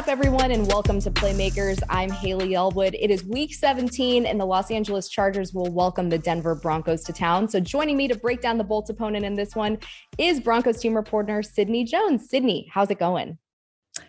up, everyone, and welcome to Playmakers. I'm Haley Elwood. It is week 17, and the Los Angeles Chargers will welcome the Denver Broncos to town. So, joining me to break down the Bolts opponent in this one is Broncos team reporter Sydney Jones. Sydney, how's it going?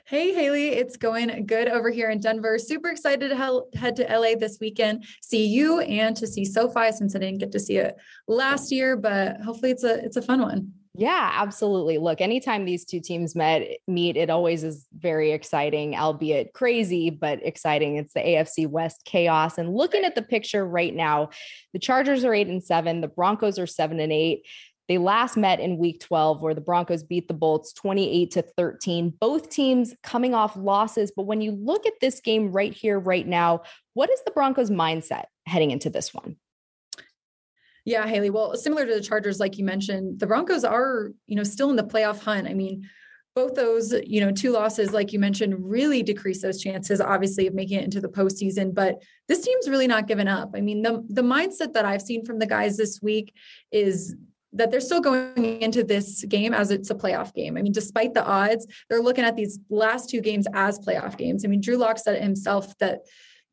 Hey, Haley, it's going good over here in Denver. Super excited to head to LA this weekend, see you and to see SoFi since I didn't get to see it last year, but hopefully it's a it's a fun one. Yeah, absolutely. Look, anytime these two teams met meet, it always is very exciting, albeit crazy, but exciting. It's the AFC West chaos. And looking at the picture right now, the Chargers are eight and seven, the Broncos are seven and eight. They last met in week 12 where the Broncos beat the Bolts 28 to 13. Both teams coming off losses, but when you look at this game right here right now, what is the Broncos mindset heading into this one? Yeah, Haley. Well, similar to the Chargers, like you mentioned, the Broncos are, you know, still in the playoff hunt. I mean, both those, you know, two losses, like you mentioned, really decrease those chances, obviously, of making it into the postseason. But this team's really not given up. I mean, the the mindset that I've seen from the guys this week is that they're still going into this game as it's a playoff game. I mean, despite the odds, they're looking at these last two games as playoff games. I mean, Drew Lock said it himself that,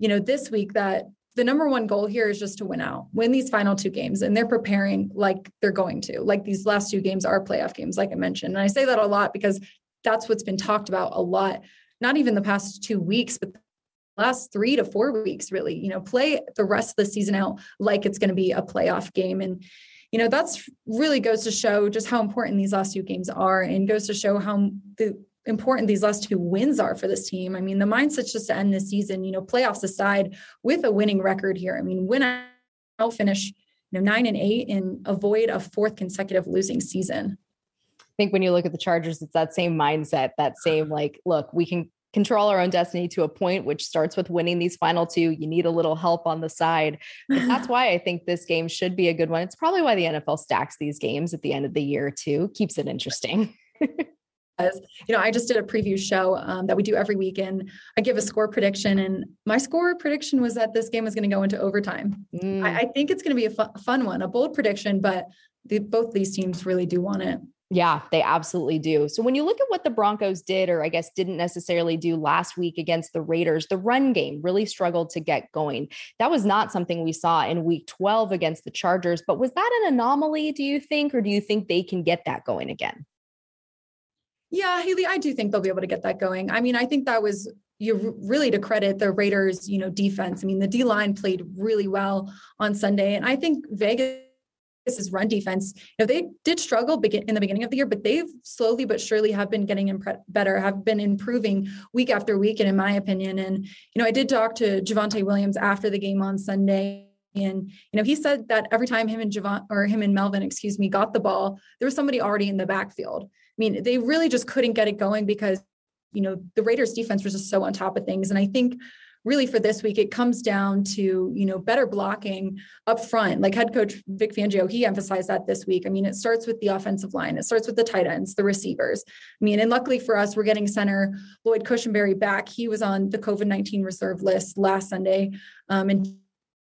you know, this week that the number one goal here is just to win out, win these final two games. And they're preparing like they're going to. Like these last two games are playoff games, like I mentioned. And I say that a lot because that's what's been talked about a lot, not even the past two weeks, but last three to four weeks, really. You know, play the rest of the season out like it's going to be a playoff game. And, you know, that's really goes to show just how important these last two games are and goes to show how the important these last two wins are for this team. I mean, the mindset's just to end this season, you know, playoffs aside, with a winning record here. I mean, win out finish, you know, nine and eight and avoid a fourth consecutive losing season. I think when you look at the Chargers, it's that same mindset, that same like, look, we can control our own destiny to a point, which starts with winning these final two. You need a little help on the side. But that's why I think this game should be a good one. It's probably why the NFL stacks these games at the end of the year, too, keeps it interesting. you know, I just did a preview show um, that we do every week, and I give a score prediction. And my score prediction was that this game was going to go into overtime. Mm. I, I, think it's going to be a fu- fun one, a bold prediction, but the, both these teams really do want it. Yeah, they absolutely do. So when you look at what the Broncos did, or I guess didn't necessarily do last week against the Raiders, the run game really struggled to get going. That was not something we saw in week 12 against the Chargers, but was that an anomaly, do you think, or do you think they can get that going again? Yeah, Haley, I do think they'll be able to get that going. I mean, I think that was you really to credit the Raiders, you know, defense. I mean, the D line played really well on Sunday, and I think Vegas is run defense. You know, they did struggle in the beginning of the year, but they've slowly but surely have been getting impre- better, have been improving week after week, and in my opinion. And you know, I did talk to Javonte Williams after the game on Sunday. And you know, he said that every time him and Javon or him and Melvin, excuse me, got the ball, there was somebody already in the backfield. I mean, they really just couldn't get it going because, you know, the Raiders defense was just so on top of things. And I think really for this week, it comes down to, you know, better blocking up front. Like head coach Vic Fangio, he emphasized that this week. I mean, it starts with the offensive line, it starts with the tight ends, the receivers. I mean, and luckily for us, we're getting center Lloyd Cushenberry back. He was on the COVID 19 reserve list last Sunday um, and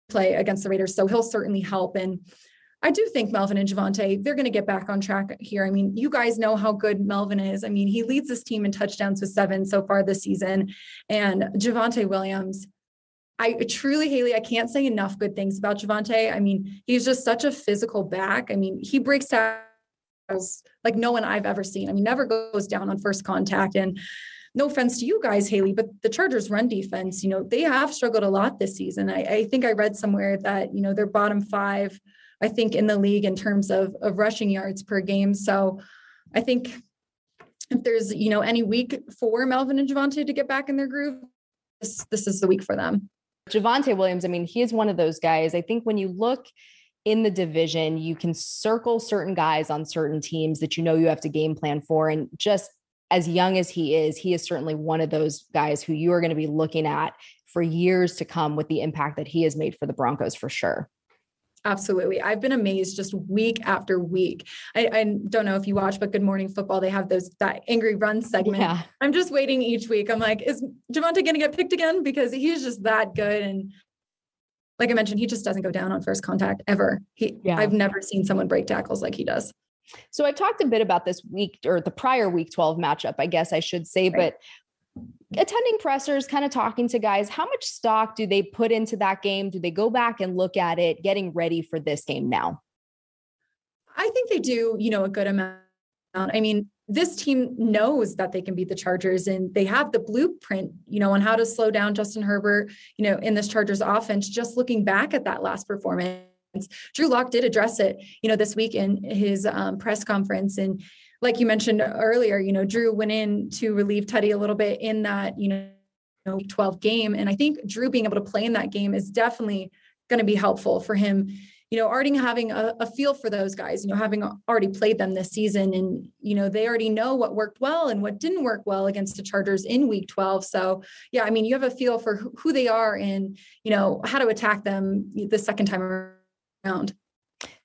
play against the Raiders. So he'll certainly help. And I do think Melvin and Javonte, they're going to get back on track here. I mean, you guys know how good Melvin is. I mean, he leads this team in touchdowns with seven so far this season. And Javonte Williams, I truly, Haley, I can't say enough good things about Javonte. I mean, he's just such a physical back. I mean, he breaks tackles like no one I've ever seen. I mean, never goes down on first contact. And no offense to you guys, Haley, but the Chargers run defense, you know, they have struggled a lot this season. I, I think I read somewhere that, you know, they're bottom five I think, in the league in terms of, of rushing yards per game. So I think if there's, you know, any week for Melvin and Javonte to get back in their groove, this, this is the week for them. Javonte Williams, I mean, he is one of those guys. I think when you look in the division, you can circle certain guys on certain teams that you know you have to game plan for. And just as young as he is, he is certainly one of those guys who you are going to be looking at for years to come with the impact that he has made for the Broncos for sure. Absolutely. I've been amazed just week after week. I, I, don't know if you watch, but Good Morning Football, they have those that angry run segment. Yeah. I'm just waiting each week. I'm like, is Javonte going to get picked again? Because he's just that good. And like I mentioned, he just doesn't go down on first contact ever. He, yeah. I've never seen someone break tackles like he does. So I've talked a bit about this week or the prior week 12 matchup, I guess I should say, right. but attending pressers, kind of talking to guys, how much stock do they put into that game? Do they go back and look at it, getting ready for this game now? I think they do, you know, a good amount. I mean, this team knows that they can beat the Chargers and they have the blueprint, you know, on how to slow down Justin Herbert, you know, in this Chargers offense. Just looking back at that last performance, Drew Lock did address it, you know, this week in his um, press conference. And like you mentioned earlier, you know, Drew went in to relieve Teddy a little bit in that, you know, 12 game. And I think Drew being able to play in that game is definitely going to be helpful for him you know, already having a, a, feel for those guys, you know, having already played them this season and, you know, they already know what worked well and what didn't work well against the Chargers in week 12. So, yeah, I mean, you have a feel for who they are and, you know, how to attack them the second time around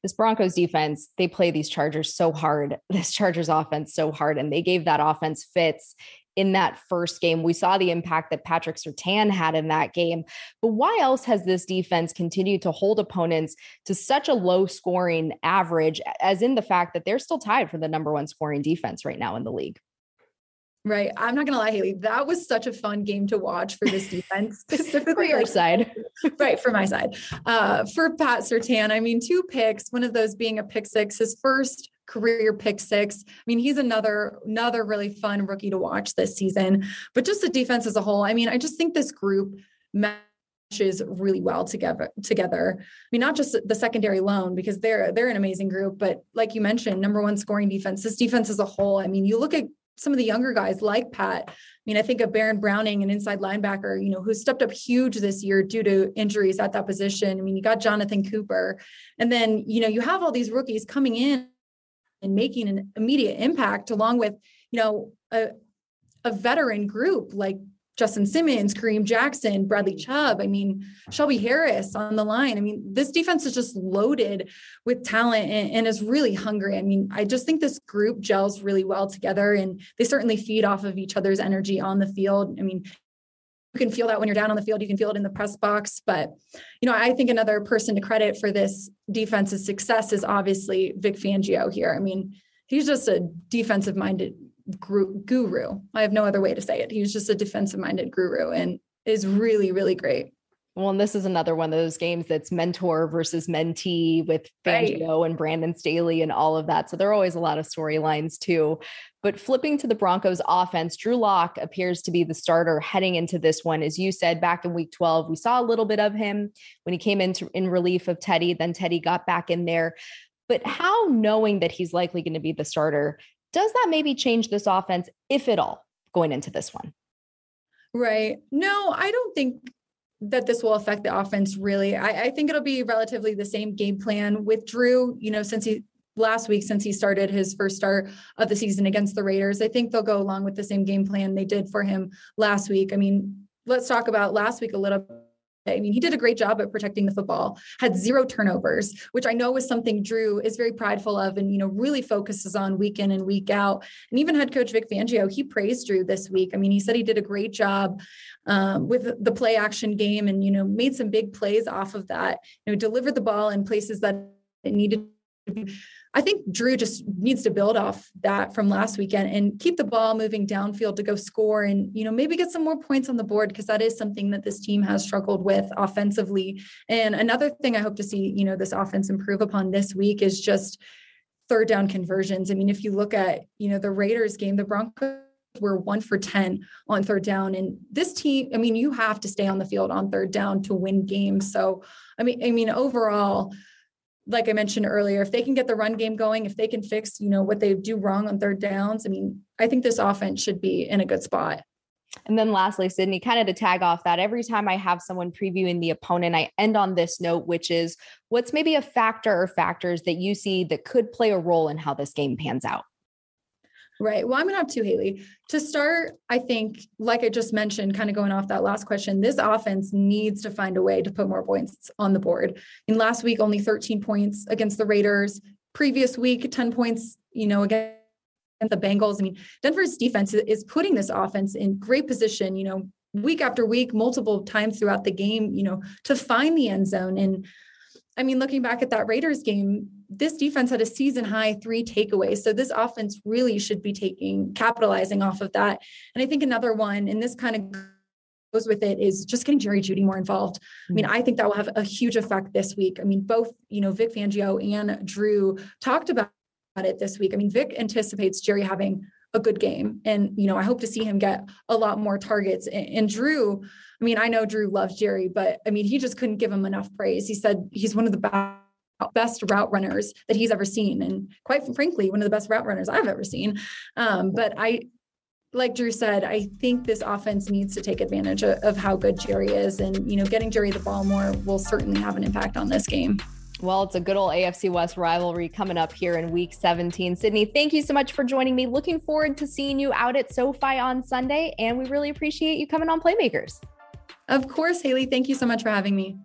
this Broncos defense, they play these Chargers so hard, this Chargers offense so hard, and they gave that offense fits in that first game. We saw the impact that Patrick Surtain had in that game. But why else has this defense continued to hold opponents to such a low scoring average, as in the fact that they're still tied for the number one scoring defense right now in the league? Right. I'm not gonna lie, Haley. That was such a fun game to watch for this defense, specifically for your side. right, for my side. Uh, for Pat Surtain, I mean, two picks, one of those being a pick six, his first career pick six. I mean, he's another another really fun rookie to watch this season. But just the defense as a whole, I mean, I just think this group matches really well together together. I mean, not just the secondary loan because they're they're an amazing group, but like you mentioned, number one scoring defense. This defense as a whole. I mean, you look at some of the younger guys like Pat. I mean, I think of Baron Browning, an inside linebacker, you know, who stepped up huge this year due to injuries at that position. I mean, you got Jonathan Cooper. And then, you know, you have all these rookies coming in and making an immediate impact along with, you know, a, a veteran group like Justin Simmons, Kareem Jackson, Bradley mm-hmm. Chubb. I mean, Shelby Harris on the line. I mean, this defense is just loaded with talent and, and, is really hungry. I mean, I just think this group gels really well together and they certainly feed off of each other's energy on the field. I mean, you can feel that when you're down on the field, you can feel it in the press box. But, you know, I think another person to credit for this defense's success is obviously Vic Fangio here. I mean, he's just a defensive minded guru. I have no other way to say it. He's just a defensive minded guru and is really, really great. Well, and this is another one of those games that's mentor versus mentee with Fangio right. and Brandon Staley and all of that. So there are always a lot of storylines too. But flipping to the Broncos offense, Drew Lock appears to be the starter heading into this one. As you said, back in week 12, we saw a little bit of him when he came into in relief of Teddy. Then Teddy got back in there. But how knowing that he's likely going to be the starter does that maybe change this offense, if at all, going into this one? Right. No, I don't think that this will affect the offense really. I, I, think it'll be relatively the same game plan with Drew, you know, since he last week, since he started his first start of the season against the Raiders. I think they'll go along with the same game plan they did for him last week. I mean, let's talk about last week a little I mean, he did a great job at protecting the football, had zero turnovers, which I know is something Drew is very prideful of and, you know, really focuses on week in and week out. And even head coach Vic Fangio, he praised Drew this week. I mean, he said he did a great job um, with the play action game and, you know, made some big plays off of that, you know, delivered the ball in places that it needed to be I think Drew just needs to build off that from last weekend and keep the ball moving downfield to go score and you know maybe get some more points on the board because that is something that this team has struggled with offensively. And another thing I hope to see, you know, this offense improve upon this week is just third down conversions. I mean, if you look at, you know, the Raiders game, the Broncos were one for 10 on third down. And this team, I mean, you have to stay on the field on third down to win games. So, I mean, I mean, overall, like I mentioned earlier, if they can get the run game going, if they can fix, you know, what they do wrong on third downs, I mean, I think this offense should be in a good spot. And then lastly, Sydney, kind of to tag off that, every time I have someone previewing the opponent, I end on this note, which is what's maybe a factor or factors that you see that could play a role in how this game pans out? Right. Well, I'm going to have two, Haley. To start, I think, like I just mentioned, kind of going off that last question, this offense needs to find a way to put more points on the board. In last week, only 13 points against the Raiders. Previous week, 10 points, you know, against the Bengals. I mean, Denver's defense is putting this offense in great position, you know, week after week, multiple times throughout the game, you know, to find the end zone. And I mean, looking back at that Raiders game, this defense had a season high three takeaways. So this offense really should be taking capitalizing off of that. And I think another one, and this kind of goes with it is just getting Jerry Jeudy more involved. I mean, mm. I think that will have a huge effect this week. I mean, both, you know, Vic Fangio and Drew talked about it this week. I mean, Vic anticipates Jerry having a good game. And, you know, I hope to see him get a lot more targets. And, and, Drew, I mean, I know Drew loves Jerry, but I mean, he just couldn't give him enough praise. He said he's one of the best route runners that he's ever seen. And quite frankly, one of the best route runners I've ever seen. Um, but I, like Drew said, I think this offense needs to take advantage of, of how good Jerry is. And, you know, getting Jerry the ball more will certainly have an impact on this game. Well, it's a good old AFC West rivalry coming up here in week 17. Sydney, thank you so much for joining me. Looking forward to seeing you out at SoFi on Sunday. And we really appreciate you coming on Playmakers. Of course, Haley. Thank you so much for having me.